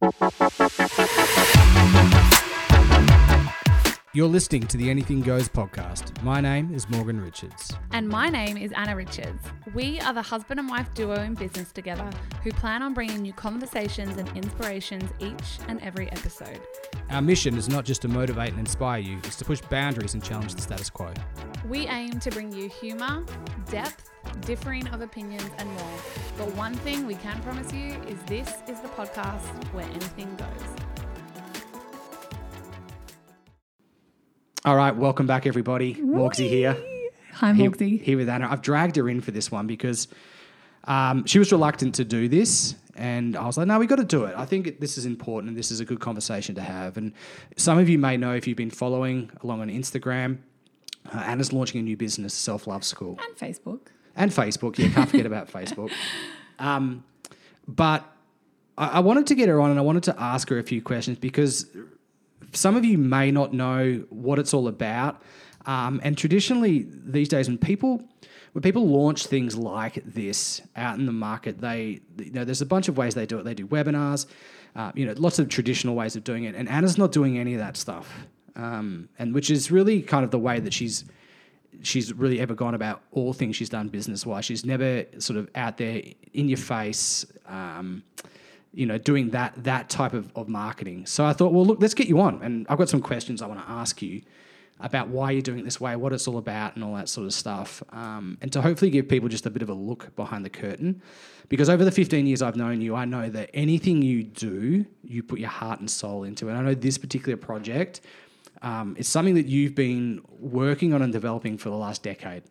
Thank you. You're listening to the Anything Goes podcast. My name is Morgan Richards. And my name is Anna Richards. We are the husband and wife duo in business together who plan on bringing you conversations and inspirations each and every episode. Our mission is not just to motivate and inspire you, it's to push boundaries and challenge the status quo. We aim to bring you humour, depth, differing of opinions, and more. But one thing we can promise you is this is the podcast where anything goes. All right, welcome back, everybody. Morgsy here. Hi, Here, here with Anna. I've dragged her in for this one because um, she was reluctant to do this. And I was like, no, we got to do it. I think this is important and this is a good conversation to have. And some of you may know if you've been following along on Instagram, uh, Anna's launching a new business, Self Love School. And Facebook. and Facebook. Yeah, can't forget about Facebook. Um, but I, I wanted to get her on and I wanted to ask her a few questions because some of you may not know what it's all about. Um, and traditionally, these days, when people when people launch things like this out in the market, they you know there's a bunch of ways they do it. They do webinars, uh, you know, lots of traditional ways of doing it. And Anna's not doing any of that stuff, um, and which is really kind of the way that she's she's really ever gone about all things she's done business wise. She's never sort of out there in your face, um, you know, doing that that type of, of marketing. So I thought, well, look, let's get you on, and I've got some questions I want to ask you about why you're doing it this way, what it's all about, and all that sort of stuff, um, and to hopefully give people just a bit of a look behind the curtain. Because over the 15 years I've known you, I know that anything you do, you put your heart and soul into. And I know this particular project um, it's something that you've been working on and developing for the last decade,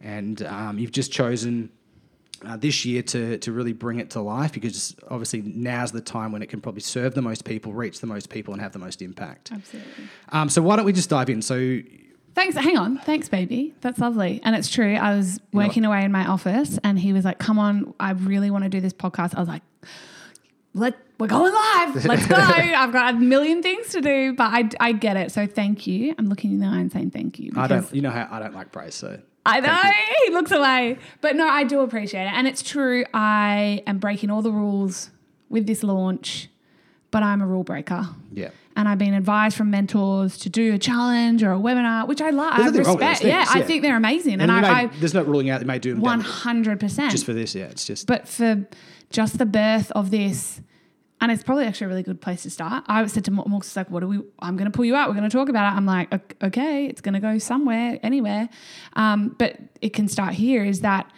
and um, you've just chosen uh, this year to to really bring it to life because obviously now's the time when it can probably serve the most people, reach the most people, and have the most impact. Absolutely. Um, so why don't we just dive in? So Thanks. Hang on. Thanks, baby. That's lovely. And it's true. I was working away in my office and he was like, come on, I really want to do this podcast. I was like, let we're going live. Let's go. I've got a million things to do, but I, I get it. So thank you. I'm looking in the eye and saying thank you. I don't, you know how I don't like praise, so I know he looks away, but no, I do appreciate it, and it's true. I am breaking all the rules with this launch, but I'm a rule breaker, yeah. and I've been advised from mentors to do a challenge or a webinar, which I love. I There's nothing wrong with respect. Yeah, things, I think they're amazing, and, And, you may- I, I there's no ruling out they may do one hundred percent. just for this. Yeah, it's just But for just the birth of this, and it's probably actually a really good place to start. I said to Morgs, like, what do we, I'm going to pull you out. We're going to talk about it. I'm like, "Ok- okay, it's going to go somewhere, anywhere. Um, but it can start here is that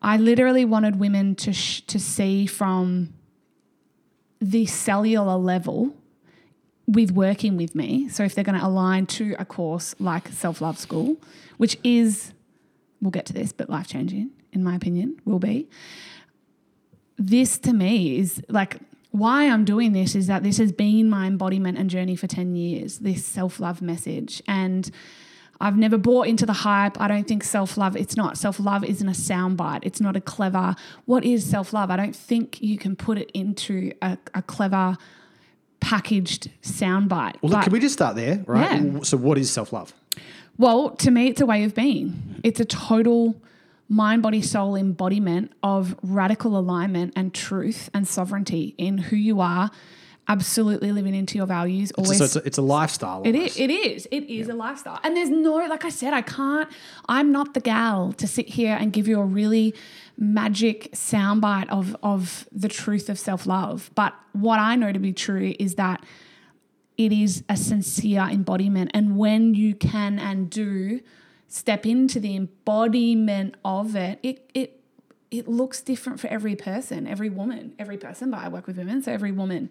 I literally wanted women to, sh- to see from the cellular level with working with me. So if they're going to align to a course like Self Love School, which is, we'll get to this, but life changing, in my opinion, will be. This to me is like why I'm doing this is that this has been my embodiment and journey for 10 years, this self love message. And I've never bought into the hype. I don't think self love, it's not. Self love isn't a soundbite. It's not a clever, what is self love? I don't think you can put it into a, a clever packaged soundbite. well. Look, can we just start there, right? Yeah. So, what is self love? well, to me, it's a way of being. It's a total mind, body, soul embodiment of radical alignment and truth and sovereignty in who you are, absolutely living into your values. So, Always. it's, a, it's a lifestyle. It is. It is. It is a lifestyle. And there's no, like I said, I can't, I'm not the gal to sit here and give you a really magic soundbite of, of the truth of self love. But what I know to be true is that it is a sincere embodiment. And when you can and do step into the embodiment of it, it, it, it looks different for every person, every woman, every person, but I work with women, so every woman.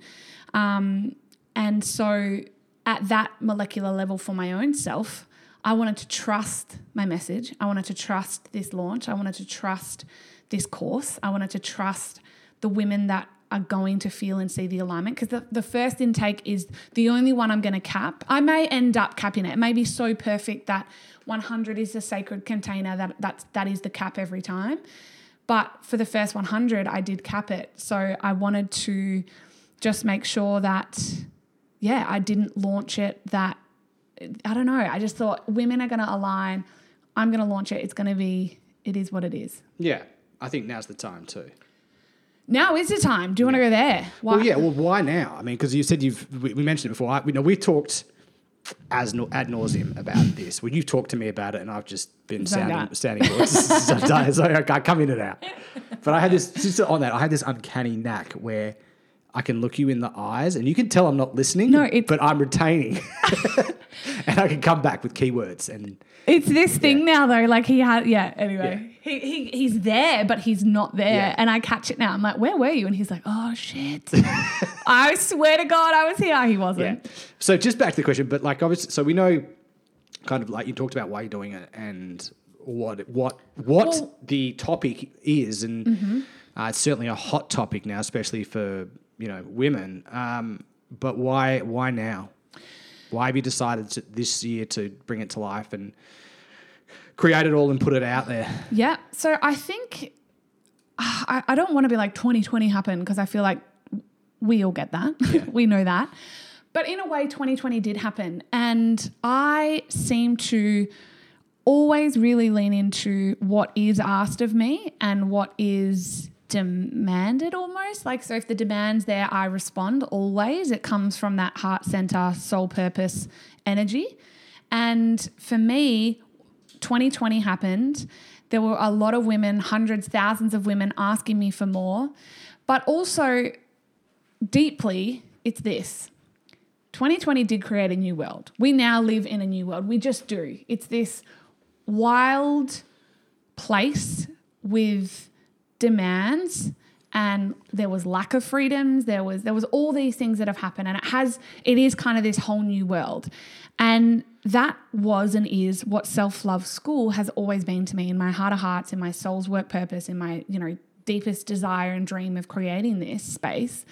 Um, and so at that molecular level for my own self, I wanted to trust my message. I wanted to trust this launch. I wanted to trust this course. I wanted to trust the women that are going to feel and see the alignment because the, the first intake is the only one I'm going to cap. I may end up capping it. It may be so perfect that 100 is the sacred container that that's, that is the cap every time. But for the first 100, I did cap it. So I wanted to just make sure that, yeah, I didn't launch it that, I don't know. I just thought women are going to align. I'm going to launch it. It's going to be, it is what it is. Yeah, I think now's the time too. Now is the time. Do you want to go there? Why? Well, yeah. Well, why now? I mean, because you said you've we, we mentioned it before. I, we know we talked as no, ad nauseum about this. Well, you've talked to me about it, and I've just been sounding boards. so, so I come in and out. But I had this just on that. I had this uncanny knack where I can look you in the eyes, and you can tell I'm not listening. No, it's- but I'm retaining, and I can come back with keywords and. It's this thing now though. Like he had, yeah. Anyway, he, he he's there, but he's not there, Yeah. and I catch it now. I'm like, where were you? And he's like, oh shit. I swear to God, I was here. He wasn't. So just back to the question, but like obviously, so we know, kind of like you talked about why you're doing it and what what what Well- Mm-hmm. the topic is, and uh, it's certainly a hot topic now, especially for you know women. Um, but why why now? Why have you decided to, this year to bring it to life and create it all and put it out there? Yeah. So I think I, I don't want to be like 2020 happened because I feel like we all get that. we know that. But in a way, 2020 did happen. And I seem to always really lean into what is asked of me and what is demanded almost. Like, so if the demand's there, I respond always. It comes from that heart center, soul purpose energy. And for me, 2020 happened. There were a lot of women, hundreds, thousands of women asking me for more. But also, deeply, it's this 2020 did create a new world. We now live in a new world. We just do. It's this wild place with demands and there was lack of freedoms there was there was all these things that have happened and it has it is kind of this whole new world and that was and is what self-love school has always been to me in my heart of hearts in my soul's work purpose in my you know deepest desire and dream of creating this space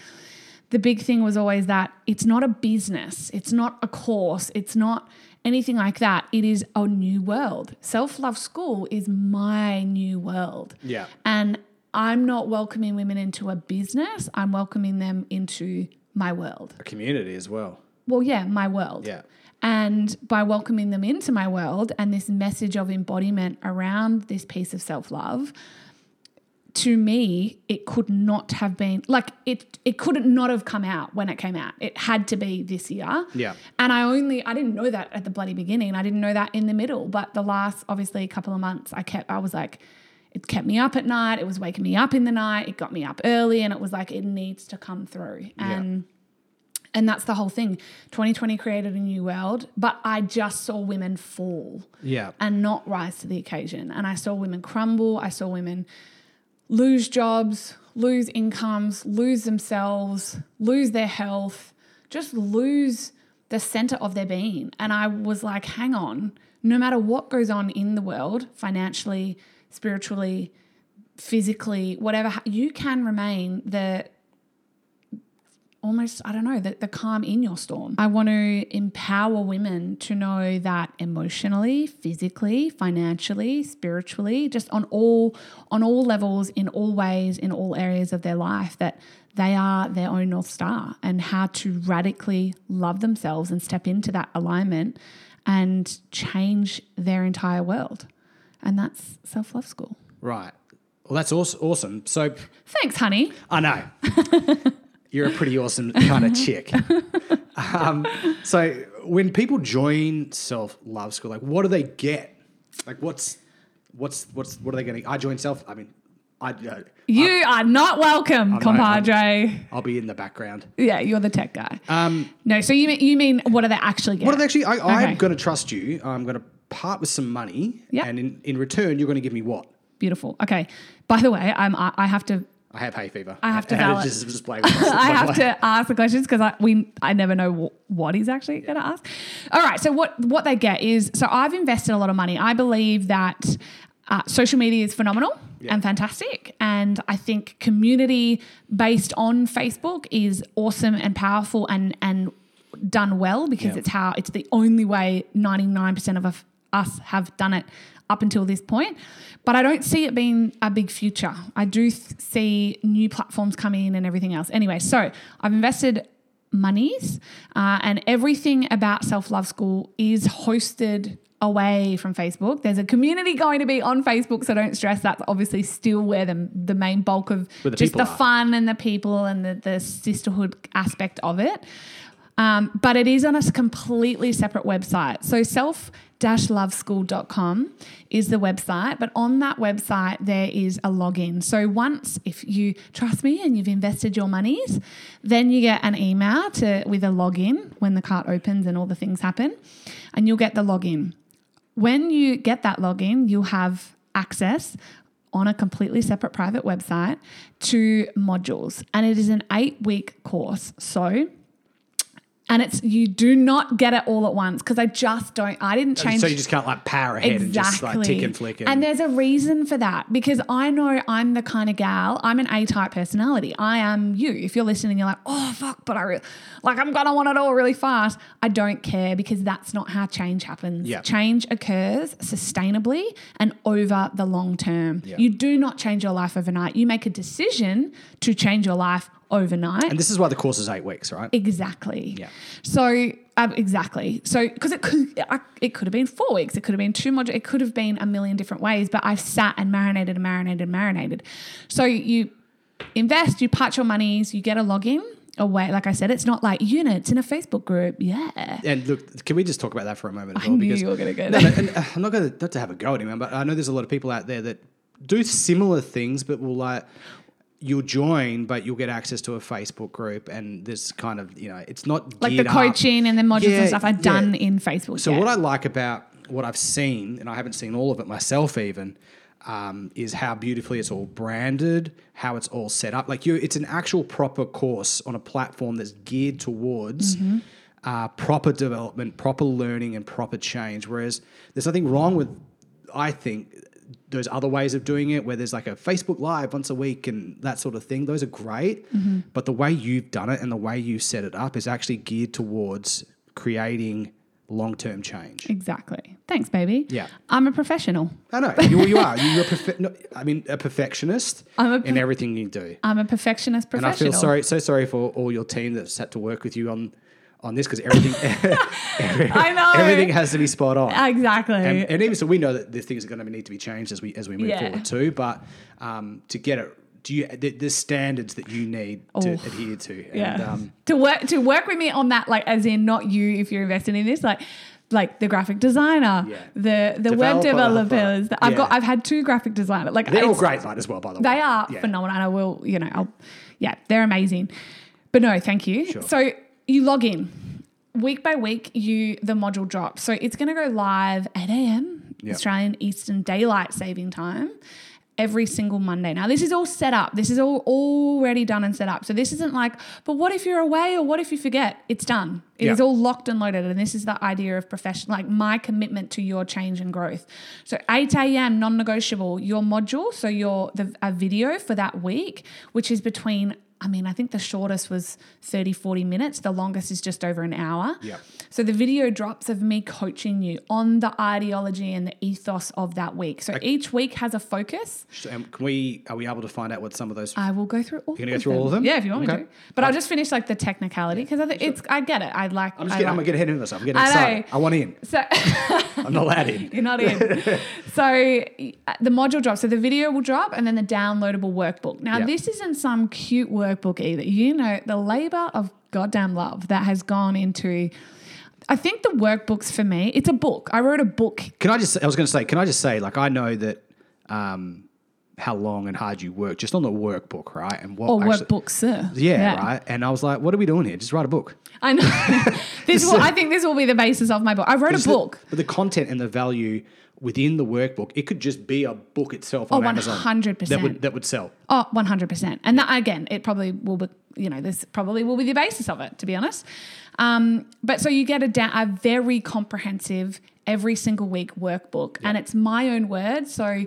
the big thing was always that it's not a business, it's not a course, it's not anything like that. It is a new world. Self love school is my new world. Yeah. And I'm not welcoming women into a business, I'm welcoming them into my world. A community as well. Well, yeah, my world. Yeah. And by welcoming them into my world and this message of embodiment around this piece of self love, to me, it could not have been like it. It couldn't not have come out when it came out. It had to be this year. Yeah. And I only I didn't know that at the bloody beginning. I didn't know that in the middle. But the last obviously a couple of months, I kept. I was like, it kept me up at night. It was waking me up in the night. It got me up early, and it was like it needs to come through. And and that's the whole thing. 2020 created a new world, but I just saw women fall Yeah. and not rise to the occasion. And I saw women crumble. I saw women lose jobs, lose incomes, lose themselves, lose their health, just lose the center of their being. And I was like, hang on, no matter what goes on in the world, financially, spiritually, physically, whatever, you can remain the almost, I don't know, the, the calm in your storm. I want to empower women to know that emotionally, physically, financially, spiritually, just on all on all levels, in all ways, in all areas of their life, that they are their own North Star and how to radically love themselves and step into that alignment and change their entire world. And that's self love school. Right. Well, that's awes- awesome. So Thanks, honey. I know. You're a pretty awesome kind of chick. Um, so when people join self love school, like what do they get? Like what's what's what's what are they getting? I joined self. I mean, I uh, You are not welcome, I'm- compadre. I'll be in the background. yeah, you're the tech guy. Um, no, so you mean you mean what are they actually get? what are they actually? I, I'm going to trust you. I'm going to part with some money, Yeah. and in, in return, you're going to give me what? Beautiful. Okay. By the way, I'm I have to I have hay fever. I have to valid- just. With I have to ask the questions because I we I never know wh- what he's actually going to ask. All right, so what what they get is so I've invested a lot of money. I believe that uh, social media is phenomenal and fantastic, and I think community based on Facebook is awesome and powerful and and done well because Yeah. it's how it's the only way ninety nine percent of us- have done it up until this point. But I don't see it being a big future. I do th- see new platforms coming in and everything else. Anyway, so I've invested monies uh, and everything about Self Love School is hosted away from Facebook. There's a community going to be on Facebook, so don't stress. That's obviously still where the, the main bulk of the just the are. fun and the people and the, the sisterhood aspect of it. Um, but it is on a completely separate website. So self loveschool.com is the website, but on that website there is a login. So once if you trust me and you've invested your monies, then you get an email to with a login when the cart opens and all the things happen, and you'll get the login. When you get that login, you'll have access on a completely separate private website to modules, and it is an eight week course. So, and it's you do not get it all at once because I just don't. I didn't change. So you just can't like power ahead and just like tick and flick. And and there's a reason for that because I know I'm the kind of gal, I'm an A type personality. I am you. If you're listening, you're like, oh, fuck, but I re- like, I'm to want it all really fast. I don't care because that's not how change happens. Yeah. Change occurs sustainably and over the long term. Yeah. You do not change your life overnight. You make a decision to change your life overnight. and this is why the course is eight weeks, right? Exactly. Yeah. So um, exactly. So because it could I, it could have been four weeks, it could have been two modules, it could have been a million different ways. But I've sat and marinated and marinated and marinated. So you invest, you part your monies, you get a login away. Like I said, it's not like units in a Facebook group. Yeah. And look, can we just talk about that for a moment as I well? knew you were gonna go No, no, and uh, I'm not going to not to have a go at him, but I know there's a lot of people out there that do similar things, but will like you'll join, but you'll get access to a Facebook group, and this kind of you know, it's not Like the geared up. coaching and the modules Yeah, and stuff yeah. done in Facebook. So yeah. what I like about what I've seen, and I haven't seen all of it myself even, um, is how beautifully it's all branded, how it's all set up. Like you, it's an actual proper course on a platform that's geared towards Mm-hmm. uh, proper development, proper learning, and proper change. Whereas there's nothing wrong with, I think. Those other ways of doing it, where there's like a Facebook Live once a week and that sort of thing, those are great. Mm-hmm. But the way you've done it and the way you set it up is actually geared towards creating long term change. exactly. Thanks, baby. Yeah. I'm a professional. I know you, you are. You're a no, I mean, a perfectionist I'm a in everything you do. I'm a perfectionist professional. And. I feel sorry, so sorry for all your team that's had to work with you on on this because everything, every- I know. everything has to be spot on. Exactly. And, and even so, we know that the things are going to need to be changed as we as we move Yeah. forward too. But um, to get it, do you the, the standards that you need to Oh. adhere to? Yeah. Um, to work to work with me on that, like as in not you if you're investing in this, like like the graphic designer, Yeah. the the web Developer, developers. I've got. I've had two graphic designers. Like they're all great, mate, as well. By the way, They are Yeah. phenomenal, and I will, you know, I'll, yeah, they're amazing. But no, thank you. Sure. So you log in week by week. You the module drops, so it's going to go live 8 a.m. Yep. Australian Eastern Daylight Saving Time every single Monday. Now this is all set up. This is all already done and set up. So this isn't like, but what if you're away or what if you forget? It's done. It is Yeah. all locked and loaded. And this is the idea of professional, like my commitment to your change and growth. So 8 a.m. non-negotiable. Your module, so your the a video for that week, which is between. I mean, I think the shortest was 30, 40 minutes. The longest is just over an hour. Yep. So the video drops of me coaching you on the ideology and the ethos of that week. So each week has a focus. So, um, can we are we able to find out what some of those? I will go through all. You're gonna go of through all of them? Yeah, if you want me Okay. to. But I'll just finish like the technicality because I think it's. I get it. I like. I'm just I getting, I'm like- gonna get ahead of myself. I'm getting I know. excited. I want in. So I'm not allowed in. you're not in. so uh, the module drops. So the video will drop, and then the downloadable workbook. Now Yeah. this isn't some cute workbook either. You know the labor of goddamn love that has gone into. I think the workbooks for me, it's a book. I wrote a book Can I just? I was going to say. Can I just say? Like I know that um, how long and hard you work just on the workbook, right? And what or actually, workbooks, sir. Yeah, right. And I was like, what are we doing here? Just write a book. I know. this will, I think this will be the basis of my book. I wrote a Just the- book. but the content and the value within the workbook, it could just be a book itself on Oh, 100%. That would that would sell. Oh, 100%. And that, again, it probably will be, you know, this probably will be the basis of it, to be honest. Um, but so you get a, da- a very comprehensive, every single week workbook. And it's my own words. So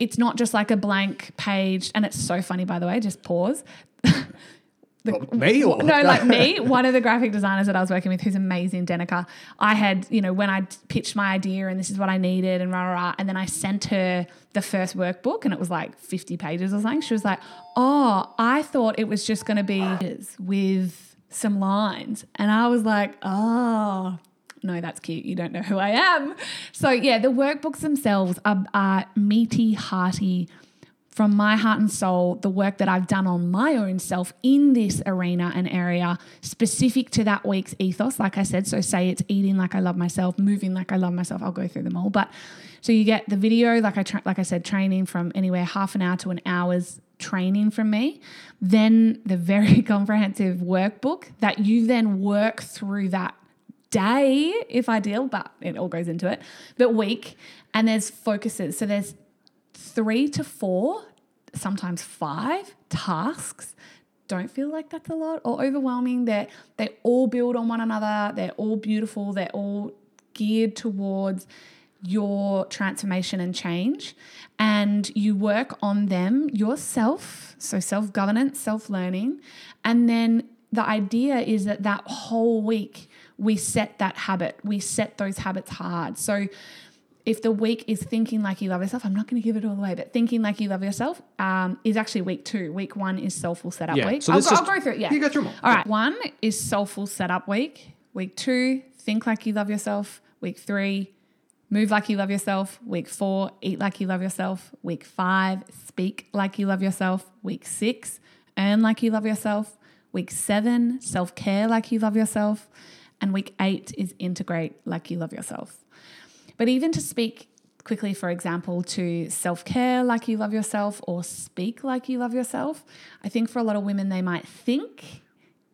it's not just like a blank page. And it's so funny, by the way, just pause. The- Well, me or no, like me, one of the graphic designers that I was working with, who's amazing, Denica. I had, you know, when I pitched my idea and this is what I needed and rah rah, rah and then I sent her the first workbook and it was like 50 pages or something. She was like, "Oh, I thought it was just going to be with some lines," and I was like, "Oh." no, that's cute. You don't know who I am. So, yeah, the workbooks themselves are, are meaty, hearty, from my heart and soul, the work that I've done on my own self in this arena and area specific to that week's ethos. Like I said, so say it's eating like I love myself, moving like I love myself. I'll go through them all. But so you get the video, like I tra- like I said, training from anywhere half an hour to an hour's training from me. Then the very comprehensive workbook that you then work through that day if ideal, but it all goes into it, but week. And there's focuses. So there's three to four, sometimes five tasks. Don't feel like that's a lot or overwhelming. They they all build on one another. They're all beautiful. They're all geared towards your transformation and change. And you work on them yourself. So self governance, self learning. And then the idea is that that whole week we set that habit, we set those habits hard. So if the week is thinking like you love yourself, I'm not going to give it all away, but thinking like you love yourself um, is actually week two. Week one is soulful setup Yeah, week. so I'll, go, just- I'll go through it. Yeah. You go through them all. All right. One is soulful setup week. Week two, think like you love yourself. Week three, move like you love yourself. Week four, eat like you love yourself. Week five, speak like you love yourself. Week six, earn like you love yourself. Week seven, self care like you love yourself. And week eight is integrate like you love yourself. But even to speak quickly, for example, to self care like you love yourself or speak like you love yourself, I think for a lot of women, they might think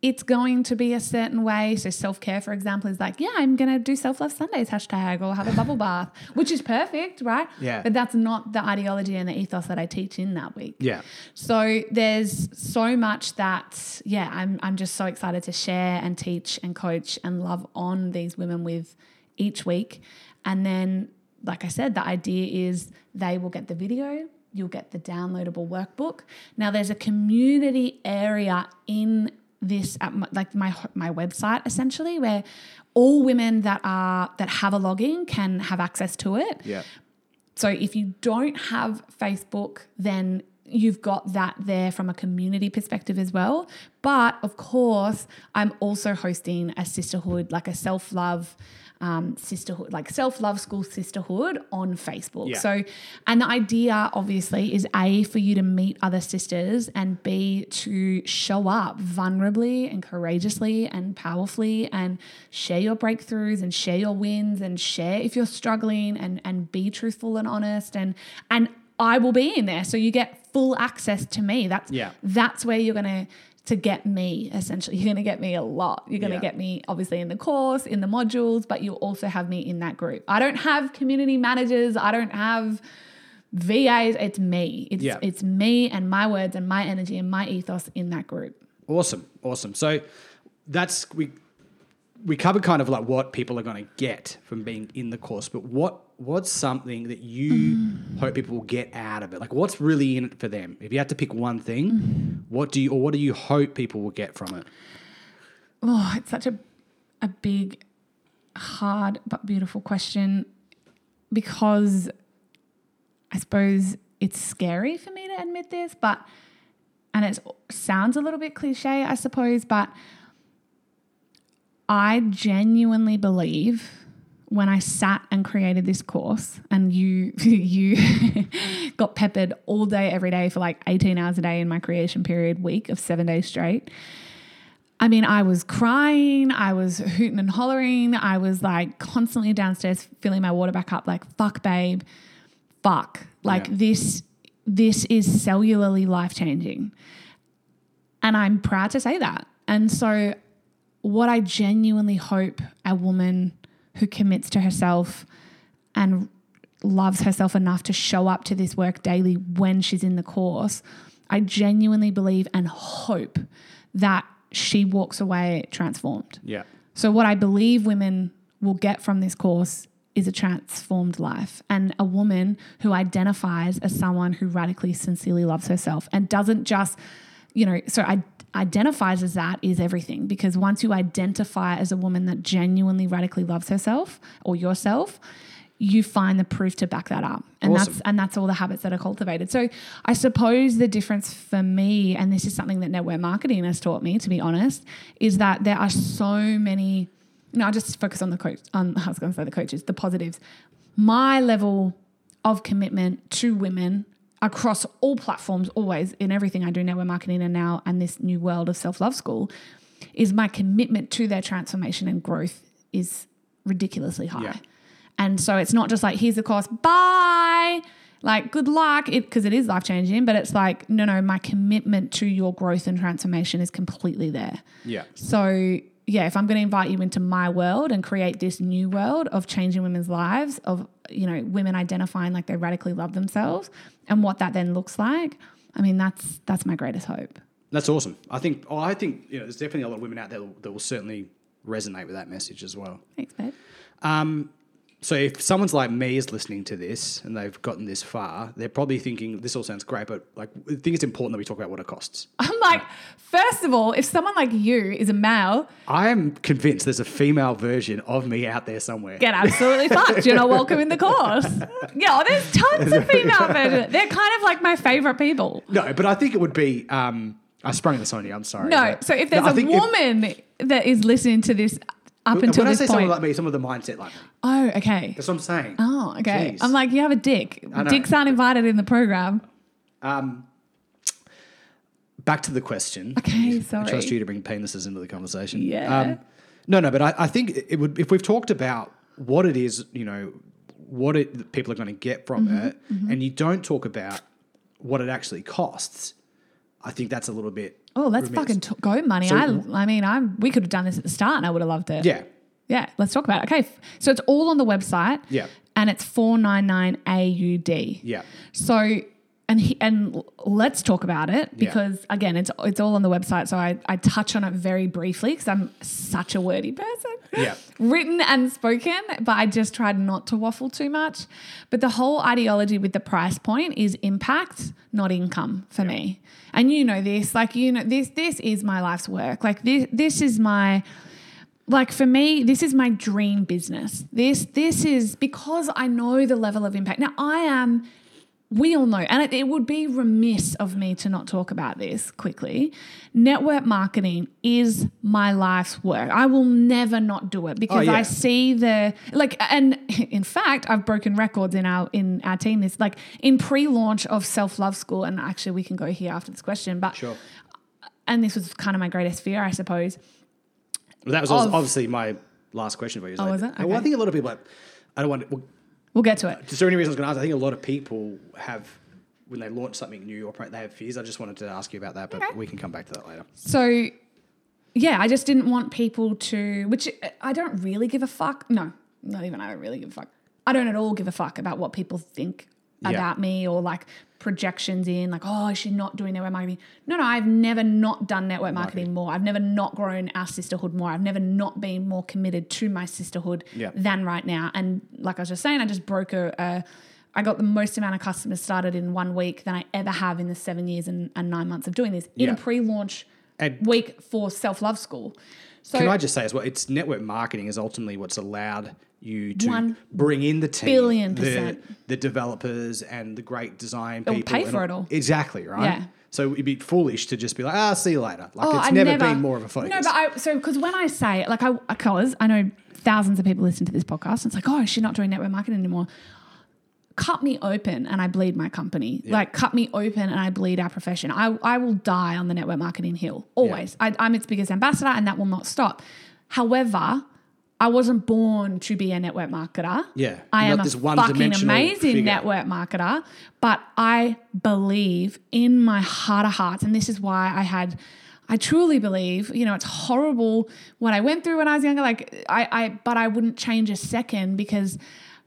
it's going to be a certain way. So, self care, for example, is like, yeah, I'm going to do self love Sundays hashtag or have a bubble bath, which is perfect, right? Yeah. But that's not the ideology and the ethos that I teach in that week. Yeah. So there's so much that yeah, I'm I'm just so excited to share and teach and coach and love on these women with each week. And then like I said, the idea is they will get the video, you'll get the downloadable workbook. Now there's a community area in this at my, like my my website essentially where all women that are that have a login can have access to it. Yeah. So if you don't have Facebook, then you've got that there from a community perspective as well. But of course, I'm also hosting a sisterhood, like a self love um, sisterhood, like self love school sisterhood on Facebook. Yeah. So, and the idea obviously is A, for you to meet other sisters, and B, to show up vulnerably and courageously and powerfully and share your breakthroughs and share your wins and share if you're struggling and, and be truthful and honest. And, and I will be in there. So you get full access to me. That's, Yeah. that's where you're going to get me essentially. You're going to get me a lot. You're going to Yeah. get me obviously in the course in the modules but you'll also have me in that group. I don't have community managers. I don't have vas it's me. It's Yeah. it's me and my words and my energy and my ethos in that group. Awesome, awesome. So that's we we covered kind of like what people are going to get from being in the course, but what what's something that you mm. hope people will get out of it? Like what's really in it for them? If you had to pick one thing, mm. what do you or what do you hope people will get from it? oh it's such a a big hard but beautiful question because i suppose it's scary for me to admit this but and it sounds a little bit cliche i suppose but i genuinely believe when i sat and created this course and you you got peppered all day every day for like 18 hours a day in my creation period week of 7 days straight I mean, I was crying, I was hooting and hollering, I was like constantly downstairs filling my water back up, like, fuck, babe, fuck. Like Yeah. this, this is cellularly life changing. And I'm proud to say that. And so, what I genuinely hope a woman who commits to herself and loves herself enough to show up to this work daily when she's in the course, I genuinely believe and hope that she walks away transformed. Yeah. So, what I believe women will get from this course is a transformed life and a woman who identifies as someone who radically, sincerely loves herself and doesn't just, you know, so I identifies as that is everything because once you identify as a woman that genuinely radically loves herself or yourself you find the proof to back that up and Awesome. that's and that's all the habits that are cultivated so i suppose the difference for me and this is something that network marketing has taught me to be honest is that there are so many no, I'll just focus on the coach. On I was going to say the coaches, the positives. My level of commitment to women across all platforms, always in everything I do, network marketing, and now and this new world of self love school, is my commitment to their transformation and growth is ridiculously high. Yeah. And so it's not just like here's the course, bye. Like good luck, because it, is life changing. But it's like no, no, my commitment to your growth and transformation is completely there. Yeah. So yeah, if I'm going to invite you into my world and create this new world of changing women's lives, of you know women identifying like they radically love themselves, and what that then looks like, I mean that's that's my greatest hope. That's awesome. I think. Oh, I think you know, there's definitely a lot of women out there that will certainly resonate with that message as well. Thanks, babe. Um, so if someone's like me is listening to this and they've gotten this far, they're probably thinking this all sounds great, but like I think it's important that we talk about what it costs. I'm like, first of all, if someone like you is a male, I am convinced there's a female version of me out there somewhere. get absolutely fucked. You're not welcome in the course. Yeah, there's tons of female versions. They're kind of like my favorite people. No, but I think it would be. Um, I sprung this on you. I'm sorry. No, so if No, there's I a think if- woman that is listening to this up until when until I this say someone point, like me, someone with a mindset like me. oh, okay. That's what I'm saying. Oh, okay. Jeez. I'm like, you have a dick. Dicks aren't invited in the program. Um, back to the question. Okay, I sorry. trust you to bring penises into the conversation. Yeah. Um, no, no, but I, I think it would if we've talked about what it is, you know, what it people are going to get from Mm-hmm, it, and you don't talk about what it actually costs. I think that's a little bit. Oh, let's remiss. fucking t- go money. So- I, I mean, I'm. We could have done this at the start, and I would have loved it. Yeah. Yeah, let's talk about it. Okay, so it's all on the website. Yeah. and it's four nine nine AUD. Yeah. So and he, and let's talk about it Yeah. because again, it's it's all on the website. So I I touch on it very briefly because I'm such a wordy person. Yeah. Written and spoken, but I just tried not to waffle too much. But the whole ideology with the price point is impact, not income for me. And you know this, like you know this this is my life's work. Like this this is my like for me this is my dream business this this is because i know the level of impact now i am we all know and it, it would be remiss of me to not talk about this quickly network marketing is my life's work i will never not do it because oh, yeah. i see the like and in fact i've broken records in our in our team this like in pre-launch of self-love school and actually we can go here after this question but Sure. and this was kind of my greatest fear i suppose Well, that was Of- obviously my last question for you. Oh, was it? Well, I think a lot of people. Like, I don't want. Well, we'll get to it Just the only reason I was going to ask, I think a lot of people have, when they launch something new or they have fears. I just wanted to ask you about that, but Okay. we can come back to that later. So, yeah, I just didn't want people to, which I don't really give a fuck. No, not even I don't really give a fuck. I don't at all give a fuck about what people think Yeah. about me or like projections in, like, oh, is she not doing network marketing? No, no, I've never not done network marketing more. I've never not grown our sisterhood more. I've never not been more committed to my sisterhood Yeah. than right now. And like I was just saying, I just broke a, a I got the most amount of customers started in one week than I ever have in the seven years and, and nine months of doing this in Yeah. a pre-launch And week for self love school. So Can I just say as well, it's network marketing is ultimately what's allowed you to One bring in the team, billion the, percent. the developers and the great design people. pay and for it all. Exactly right. Yeah. So it'd be foolish to just be like, ah, see you later. Like Oh, it's I never, been more of a focus. No, but I so because when I say like I because I know thousands of people listen to this podcast, and it's like, oh, she's not doing network marketing anymore. Cut me open and I bleed my company. Like cut me open and I bleed our profession. I, I will die on the network marketing hill always. I, I'm its biggest ambassador and that will not stop. However, I wasn't born to be a network marketer. Yeah, I am a fucking amazing figure. network marketer, but I believe in my heart of hearts, and this is why I had. I truly believe, you know, it's horrible what I went through when I was younger. Like I, I, but I wouldn't change a second because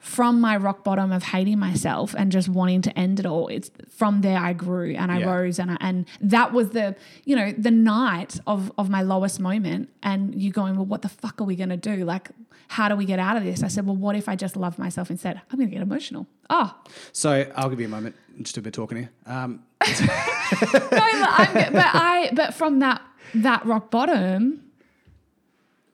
from my rock bottom of hating myself and just wanting to end it all, it's from there I grew and I Yeah. rose and I, and that was the, you know, the night of of my lowest moment. And you going, well, what the fuck are we gonna do? Like, how do we get out of this? I said, well, what if I just love myself instead? I'm gonna get emotional. Oh, so I'll give you a moment. Just a bit talking here. Um, no, but, I'm, but I, but from that that rock bottom,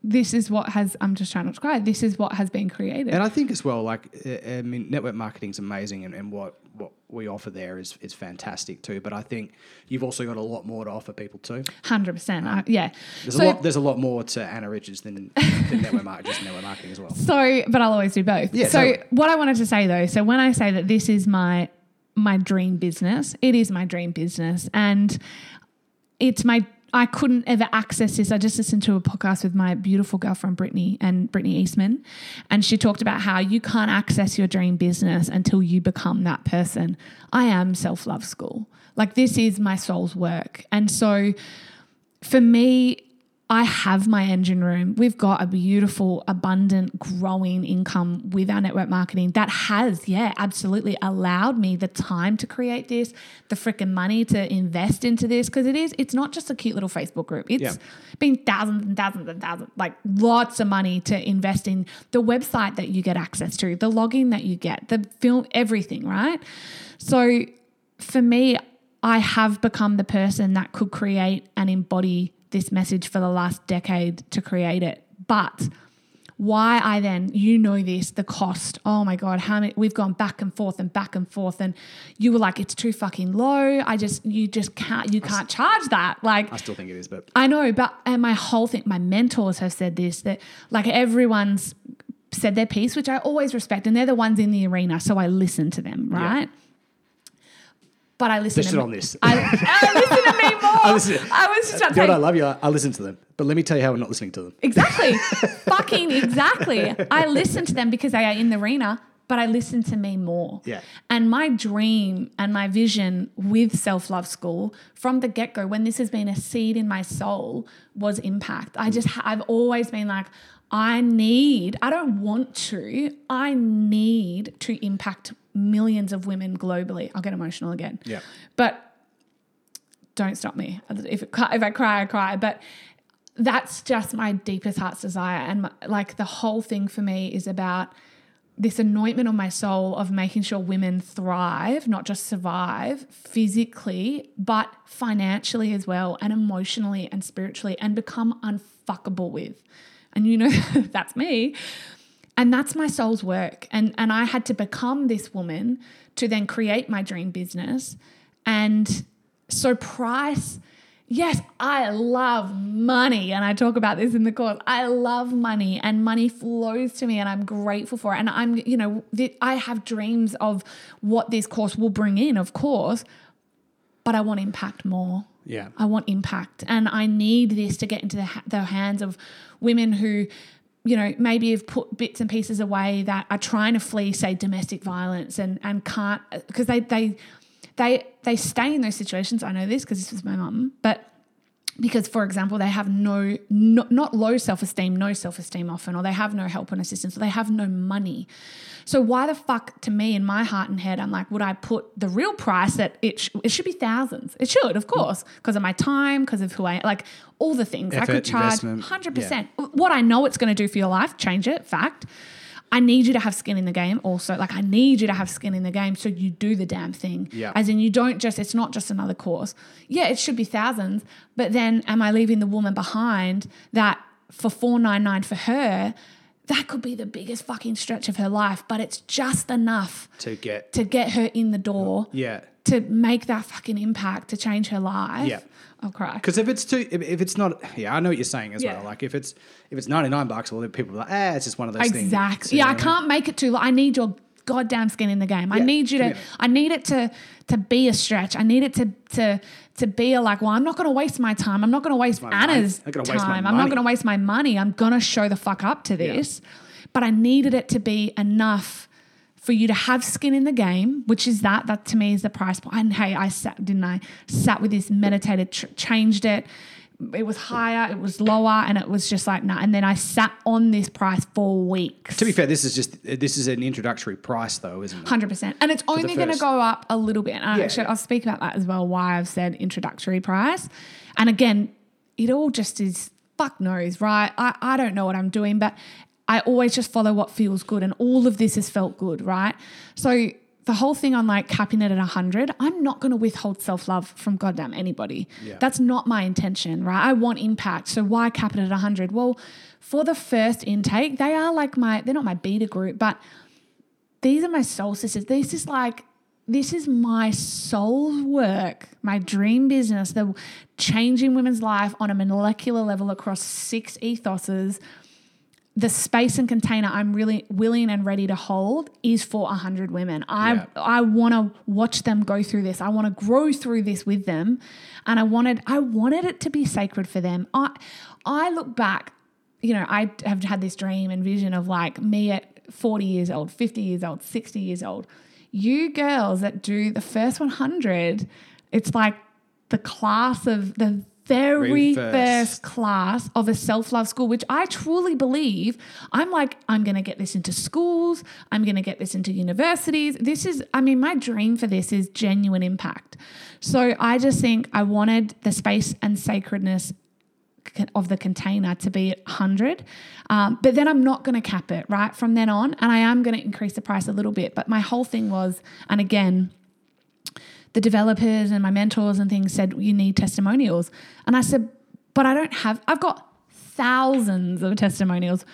this is what has I'm just trying not to cry. This is what has been created. And I think as well, like I mean, network marketing is amazing, and, and what what we offer there is is fantastic too. But I think you've also got a lot more to offer people too. Hundred percent. Um, yeah. There's So- a lot. There's a lot more to Anna Richards than, than network marketing, just network marketing as well. So, but I'll always do both. Yeah, so, totally. what I wanted to say though, so when I say that this is my my dream business, it is my dream business, and it's my. I couldn't ever access this. I just listened to a podcast with my beautiful girlfriend Brittany and Brittany Eastman, and she talked about how you can't access your dream business until you become that person. I am self love school. Like this is my soul's work, and so for me, I have my engine room. We've got a beautiful, abundant, growing income with our network marketing that has, yeah, absolutely allowed me the time to create this, the freaking money to invest into this. Cause it is, it's not just a cute little Facebook group. It's Yeah. been thousands and thousands and thousands, like lots of money to invest in the website that you get access to, the login that you get, the film, everything, right? So for me, I have become the person that could create and embody this message for the last decade to create it. But why I then, you know this, the cost. Oh my God, how many we've gone back and forth and back and forth. And you were like, it's too fucking low. I just you just can't you can't charge that. Like I still think it is, but I know, but and my whole thing, my mentors have said this that like everyone's said their piece, which I always respect, and they're the ones in the arena, so I listen to them, right? But I listen to on this. I, I listen to me more. I, listen- was just about to I love you. I, I listen to them, but let me tell you how I'm not listening to them. exactly, fucking exactly. I listen to them because they are in the arena, but I listen to me more. Yeah. And my dream and my vision with Self Love School from the get go, when this has been a seed in my soul, was impact. I just, I've always been like, I need, I don't want to, I need to impact millions of women globally. I'll get emotional again. Yeah. But don't stop me. If, it, if I cry, I cry. But that's just my deepest heart's desire. And my, like the whole thing for me is about this anointment on my soul of making sure women thrive, not just survive physically, but financially as well, and emotionally and spiritually, and become unfuckable with. And you know, that's me. And that's my soul's work. And, and I had to become this woman to then create my dream business. And so, price, yes, I love money. And I talk about this in the course. I love money, and money flows to me, and I'm grateful for it. And I'm, you know, I have dreams of what this course will bring in, of course, but I want impact more. Yeah. I want impact. And I need this to get into the, ha- the hands of women who, you know, maybe have put bits and pieces away that are trying to flee, say, domestic violence and, and can't, because they, they, they, they stay in those situations. I know this because this was my mum, but because for example they have no, no not low self-esteem no self-esteem often or they have no help and assistance or they have no money so why the fuck to me in my heart and head i'm like would i put the real price that it, sh- it should be thousands it should of course because of my time because of who i like all the things i could charge investment, 100% what i know it's going to do for your life change it fact I need you to have skin in the game also. Like I need you to have skin in the game so you do the damn thing. Yeah. As in you don't just it's not just another course. Yeah, it should be thousands, but then am I leaving the woman behind that for 499 for her, that could be the biggest fucking stretch of her life, but it's just enough To get to get her in the door yeah, to make that fucking impact to change her life. Yeah. I'll cry. because if it's too, if, if it's not, yeah, I know what you're saying as Yeah. well. Like if it's if it's 99 bucks, well, then people are like, ah, it's just one of those things. Exactly. Yeah, I mean? can't make it too. I need your goddamn skin in the game. I Yeah, need you to. I need it to to be a stretch. I need it to to to be a like. Well, I'm not going to waste my time. I'm not going to waste My. Anna's I'm time. waste my I'm not going to waste my money. I'm going to show the fuck up to this. But I needed it to be enough for you to have skin in the game, which is that. That to me is the price point. And hey, I sat, didn't I? Sat with this, meditated, tr- changed it. It was higher, it was lower, and it was just like nah. And then I sat on this price for weeks. To be fair, this is just this is an introductory price, though, isn't it? Hundred percent, and it's only going to go up a little bit. And Yeah, actually, yeah. I'll speak about that as well. Why I've said introductory price, and again, it all just is fuck knows, right? I I don't know what I'm doing, but I always just follow what feels good, and all of this has felt good, right? So the whole thing on like capping it at 100, I'm not going to withhold self love from goddamn anybody. Yeah. That's not my intention, right? I want impact. So why cap it at 100? Well, for the first intake, they are like my, they're not my beta group, but these are my soul sisters. This is like, this is my soul work, my dream business, the changing women's life on a molecular level across six ethoses the space and container I'm really willing and ready to hold is for 100 women. I Yeah. I want to watch them go through this. I want to grow through this with them and I wanted I wanted it to be sacred for them. I I look back, you know, I have had this dream and vision of like me at 40 years old, 50 years old, 60 years old. You girls that do the first 100, it's like the class of the very first. first class of a self love school, which I truly believe I'm like, I'm going to get this into schools, I'm going to get this into universities. This is, I mean, my dream for this is genuine impact. So I just think I wanted the space and sacredness of the container to be at 100 um, but then i'm not going to cap it right from then on and i am going to increase the price a little bit but my whole thing was and again the developers and my mentors and things said you need testimonials and i said but i don't have i've got thousands of testimonials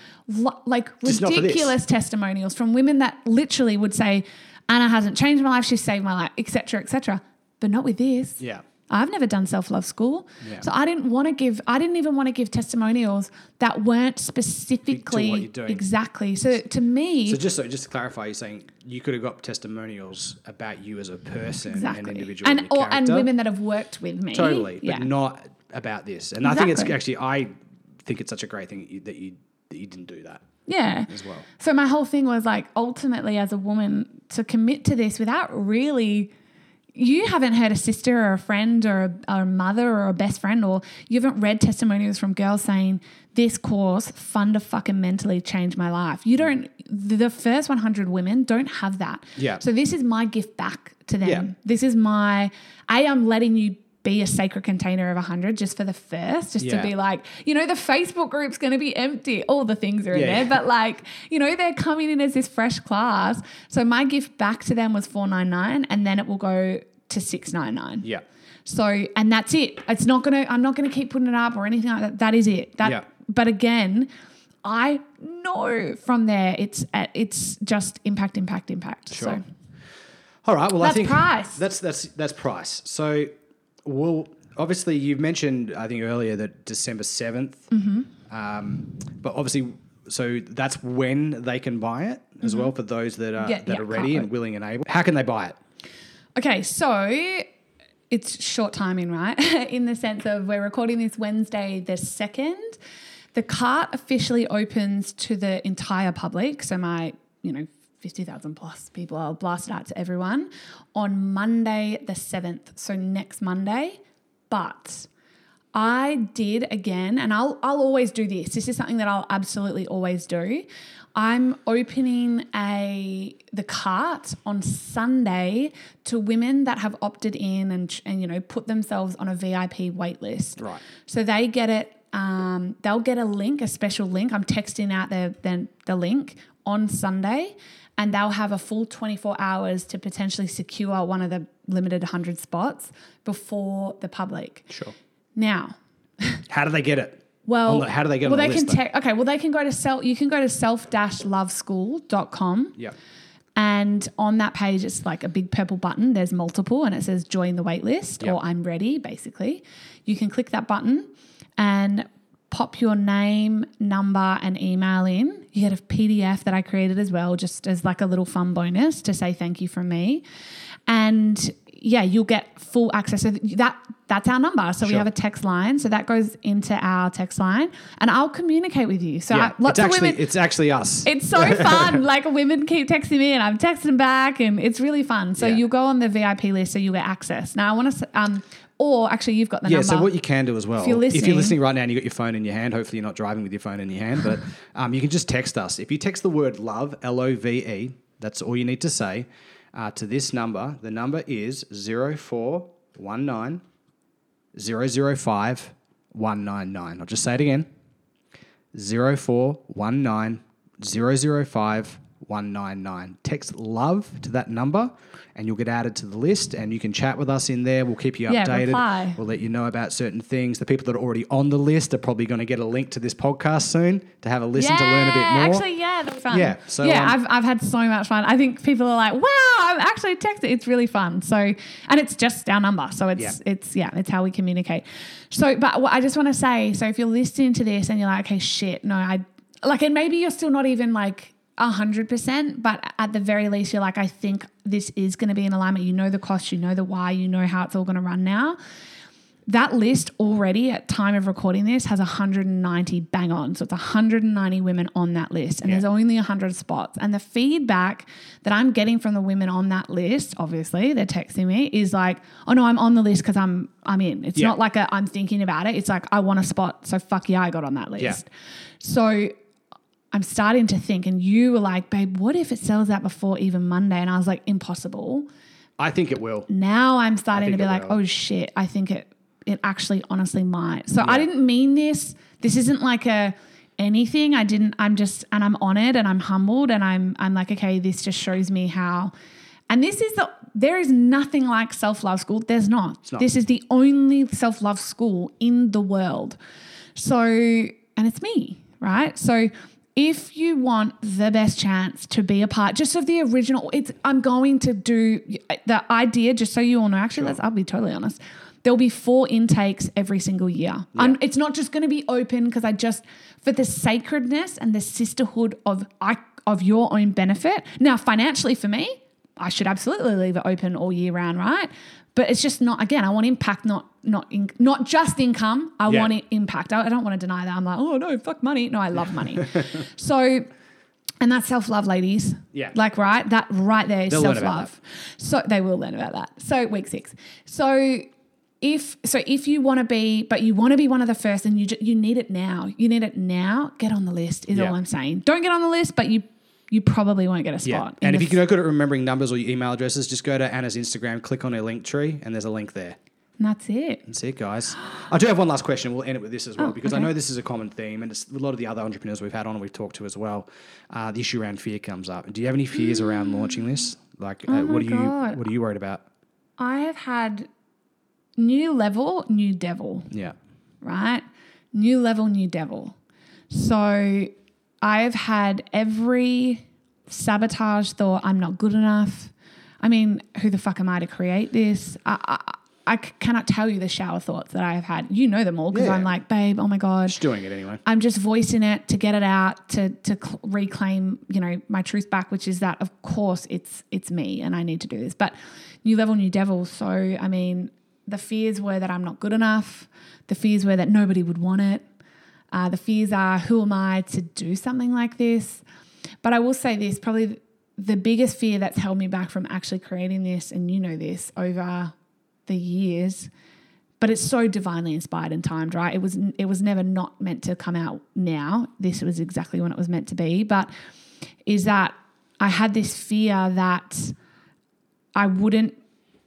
like Just not for this. ridiculous testimonials from women that literally would say anna hasn't changed my life she's saved my life etc etc but not with this Yeah. I've never done self love school. Yeah. So I didn't want to give, I didn't even want to give testimonials that weren't specifically you're doing. exactly. So to me, So just so just to clarify, you're saying you could have got testimonials about you as a person, exactly. and individual, and, and, or, and women that have worked with me. totally, but Yeah. not about this. And I think it's actually I think it's such a great thing that you that you, that you didn't do that yeah. as well. So my whole thing was like ultimately as a woman to commit to this without really you haven't heard a sister or a friend or a, or a mother or a best friend or you haven't read testimonials from girls saying this course funda fucking mentally changed my life. You don't the first 100 women don't have that. Yeah. So this is my gift back to them. Yeah. This is my I am letting you be a sacred container of 100 just for the first just Yeah. to be like you know the facebook group's going to be empty all the things are in Yeah. there but like you know they're coming in as this fresh class so my gift back to them was 499 and then it will go to 699 Yeah, so and that's it it's not gonna i'm not gonna keep putting it up or anything like that that is it that Yeah. but again i know from there it's it's just impact impact impact Sure. so All right. Well, That's I think price. That's that's that's price. So, well, obviously you've mentioned I think earlier that December 7th Mm-hmm. Um, but obviously, so that's when they can buy it as well for those that are Yeah, that Mm-hmm. yeah, are ready and willing and able. How can they buy it? Okay, so it's short timing, right? In the sense of we're recording this Wednesday the 2nd. The cart officially opens to the entire public. So my, you know, 50,000 plus people, I'll blast it out to everyone on Monday the 7th. So next Monday. But I did again, and I'll I'll always do this. This is something that I'll absolutely always do. I'm opening a the cart on Sunday to women that have opted in and and you know put themselves on a VIP wait list. Right. So they get it. Um, they'll get a link, a special link. I'm texting out the the, the link on Sunday, and they'll have a full 24 hours to potentially secure one of the limited 100 spots before the public. Sure. Now, How do they get it? well, the- how do they get it? well, the they list, can te- okay, well, they can go to self. You can go to self-loveschool.com, Yeah. and on that page, it's like a big purple button. There's multiple, and it says "Join the waitlist" Yep. or "I'm ready." Basically, you can click that button and pop your name, number, and email in. You get a PDF that I created as well, just as like a little fun bonus to say thank you from me, and yeah, you'll get full access. So that that's our number. So we have a text line. So that goes into our text line, and I'll communicate with you. So Yeah. I, lots it's of actually women. it's actually us. It's so fun. like women keep texting me, and I'm texting back, and it's really fun. So Yeah. you'll go on the VIP list, so you'll get access. Now I want to, um, or actually you've got the yeah, number. so what you can do as well, If you're listening- listening right now and you've got your phone in your hand, hopefully you're not driving with your phone in your hand, but um, you can just text us. If you text the word love, L O V E, that's all you need to say uh, to this number. The number is 0419 005 199. I'll just say it again 0419 005 199. Text love to that number and you'll get added to the list and you can chat with us in there. We'll keep you Yeah, updated. reply. We'll let you know about certain things. The people that are already on the list are probably going to get a link to this podcast soon to have a listen to learn a bit more. Actually, yeah, that's fun. Yeah, so, yeah, um, I've, I've had so much fun. I think people are like, wow, I'm actually texting. It's really fun. So, and it's just our number. So it's, Yeah. it's, yeah, it's how we communicate. So, but what I just want to say, so if you're listening to this and you're like, okay, shit, no, I, like, and maybe you're still not even like, a hundred percent, but at the very least, you're like, I think this is going to be in alignment. You know the cost, you know the why, you know how it's all going to run now that list already at time of recording this has 190 bang on so it's 190 women on that list and Yeah. there's only 100 spots and the feedback that i'm getting from the women on that list obviously they're texting me is like oh no i'm on the list because i'm i'm in it's Yeah. not like i'm thinking about it it's like i want a spot so fuck yeah i got on that list Yeah. so i'm starting to think and you were like babe what if it sells out before even monday and i was like impossible I think it will. now I'm starting to be like, will. oh shit, I think it it actually honestly might. So I didn't mean this. This isn't like a anything. I didn't I'm just and I'm honored and I'm humbled and I'm I'm like, okay, this just shows me how and this is the there is nothing like self-love school. There's not. not. This is the only self-love school in the world. So and it's me, right? So if you want the best chance to be a part just of the original, it's I'm going to do the idea, just so you all know. Actually, let's I'll be totally honest. There'll be four intakes every single year. Um, it's not just going to be open because I just for the sacredness and the sisterhood of I of your own benefit. Now, financially for me, I should absolutely leave it open all year round, right? But it's just not. Again, I want impact, not not in, not just income. I Yeah. want it impact. I, I don't want to deny that. I'm like, oh no, fuck money. No, I love money. so, and that's self love, ladies. Yeah. like right, that right there is They'll self-love So they will learn about that. So week six. So if so if you want to be but you want to be one of the first and you you need it now you need it now get on the list is Yeah. all i'm saying don't get on the list but you you probably won't get a spot in And if you're not good at remembering numbers or your email addresses, just go to Anna's Instagram, click on her link tree, and there's a link there. And that's it. That's it, guys. I do have one last question. We'll end it with this as well Oh, because I know this is a common theme, and it's a lot of the other entrepreneurs we've had on and we've talked to as well. Uh, the issue around fear comes up. Do you have any fears around launching this? Like, uh, Oh my what are you God. what are you worried about? I have had new level, new devil, Yeah, right? New level, new devil. So I've had every sabotage thought I'm not good enough. I mean, who the fuck am I to create this? I, I cannot tell you the shower thoughts that I have had. You know them all because Yeah. I'm like, babe, oh my God. just doing it anyway. I'm just voicing it to get it out to to cl- reclaim, you know, my truth back, which is that of course it's it's me and I need to do this. But new level, new devil. So I mean, the fears were that I'm not good enough. The fears were that nobody would want it. Uh, the fears are who am I to do something like this? But I will say this: probably the biggest fear that's held me back from actually creating this, and you know this over the years, but it's so divinely inspired and timed, right? It was it was never not meant to come out now. This was exactly when it was meant to be, but is that I had this fear that I wouldn't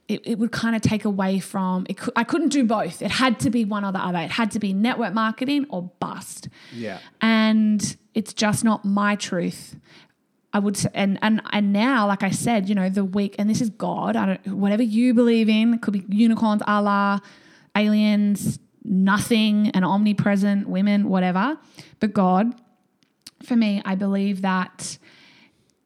it, it would kind of take away from it could, I couldn't do both. It had to be one or the other. It had to be network marketing or bust Yeah, and it's just not my truth. I would say, and and and now, like I said, you know, the week, and this is God. I don't, whatever you believe in, it could be unicorns, Allah, aliens, nothing, an omnipresent, women, whatever. But God, for me, I believe that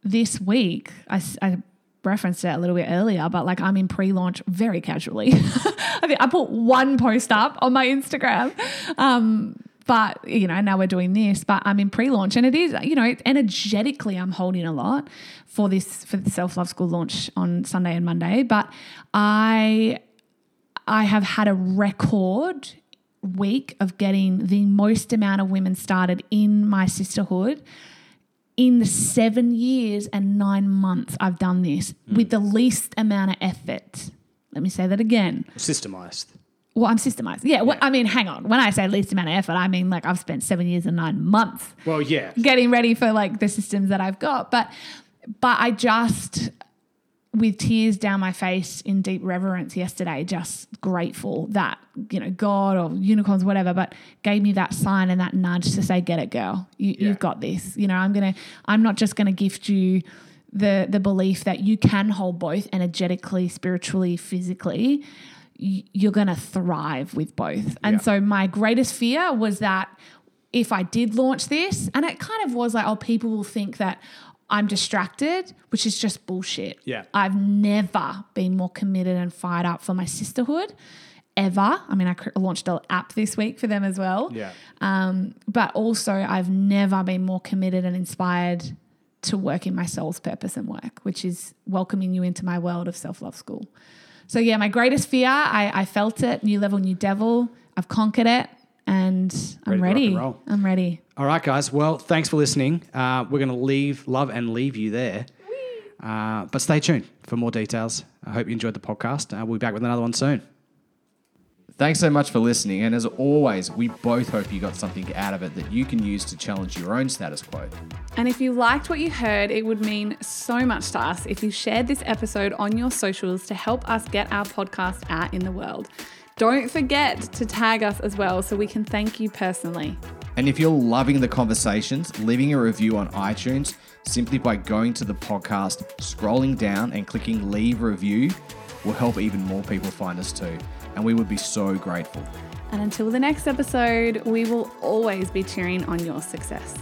this week, I, I referenced it a little bit earlier, but like I'm in pre-launch very casually. I think I put one post up on my Instagram. Um, but you know, now we're doing this, but I'm in pre-launch and it is, you know, energetically I'm holding a lot for this for the self-love school launch on Sunday and Monday. But I I have had a record week of getting the most amount of women started in my sisterhood in the seven years and nine months I've done this hmm. with the least amount of effort. Let me say that again. systemized. Well, I'm systemized. Yeah, well, I mean, hang on. When I say least amount of effort, I mean like I've spent seven years and nine months Well, yeah, getting ready for like the systems that I've got. But but I just with tears down my face in deep reverence yesterday, just grateful that, you know, God or unicorns, whatever, but gave me that sign and that nudge to say, get it, girl. You, Yeah. You've got this. You know, I'm going to, I'm not just going to gift you the, the belief that you can hold both energetically, spiritually, physically. Y- You're going to thrive with both. And Yeah. so my greatest fear was that if I did launch this, and it kind of was like, oh, people will think that I'm distracted, which is just bullshit. Yeah. I've never been more committed and fired up for my sisterhood ever. I mean, I cr- launched an app this week for them as well. Yeah. Um, but also, I've never been more committed and inspired to work in my soul's purpose and work, which is welcoming you into my world of self love school. So, yeah, my greatest fear, I, I felt it new level, new devil. I've conquered it and I'm Ready ready. and. I'm ready. All right, guys. Well, thanks for listening. Uh, we're going to leave, love, and leave you there. Uh, but stay tuned for more details. I hope you enjoyed the podcast. Uh, we'll be back with another one soon. Thanks so much for listening, and as always, we both hope you got something out of it that you can use to challenge your own status quo. And if you liked what you heard, it would mean so much to us if you shared this episode on your socials to help us get our podcast out in the world. Don't forget to tag us as well so we can thank you personally. And if you're loving the conversations, leaving a review on iTunes simply by going to the podcast, scrolling down, and clicking leave review will help even more people find us too. And we would be so grateful. And until the next episode, we will always be cheering on your success.